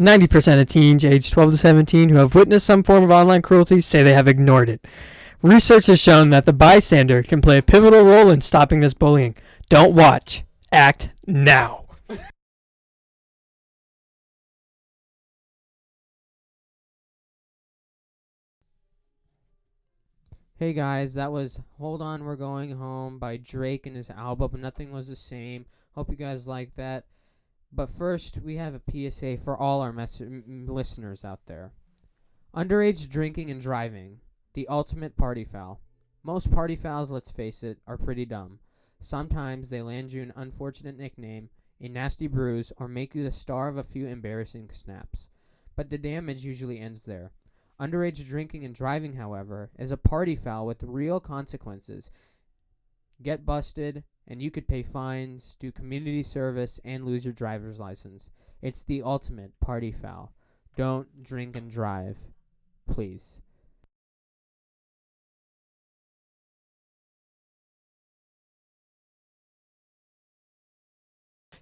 90% of teens aged 12 to 17 who have witnessed some form of online cruelty say they have ignored it. Research has shown that the bystander can play a pivotal role in stopping this bullying. Don't watch, act now. Hey guys, that was Hold On We're Going Home by Drake and his album Nothing Was the Same. Hope you guys like that. But first, we have a PSA for all our mes- m- listeners out there. Underage drinking and driving, the ultimate party foul. Most party fouls, let's face it, are pretty dumb. Sometimes they land you an unfortunate nickname, a nasty bruise, or make you the star of a few embarrassing snaps. But the damage usually ends there. Underage drinking and driving, however, is a party foul with real consequences. Get busted, and you could pay fines, do community service, and lose your driver's license. It's the ultimate party foul. Don't drink and drive. Please.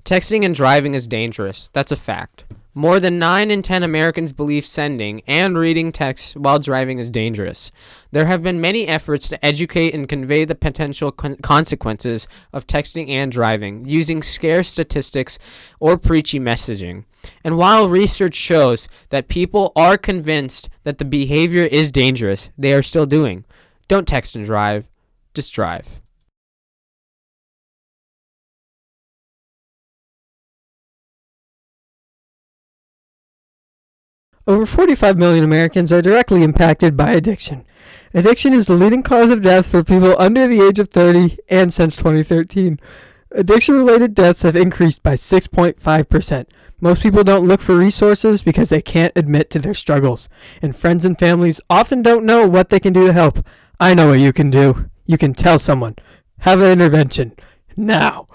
Texting and driving is dangerous. That's a fact. More than 9 in 10 Americans believe sending and reading text while driving is dangerous. There have been many efforts to educate and convey the potential con- consequences of texting and driving using scare statistics or preachy messaging. And while research shows that people are convinced that the behavior is dangerous, they are still doing. Don't text and drive, just drive. Over 45 million Americans are directly impacted by addiction. Addiction is the leading cause of death for people under the age of 30 and since 2013. Addiction related deaths have increased by 6.5%. Most people don't look for resources because they can't admit to their struggles, and friends and families often don't know what they can do to help. I know what you can do. You can tell someone. Have an intervention. Now.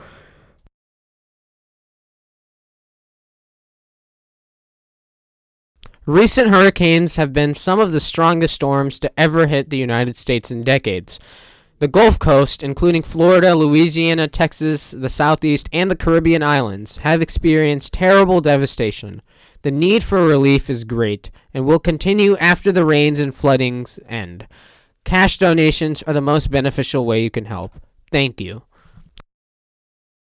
Recent hurricanes have been some of the strongest storms to ever hit the United States in decades. The Gulf Coast, including Florida, Louisiana, Texas, the Southeast, and the Caribbean islands, have experienced terrible devastation. The need for relief is great and will continue after the rains and floodings end. Cash donations are the most beneficial way you can help. Thank you.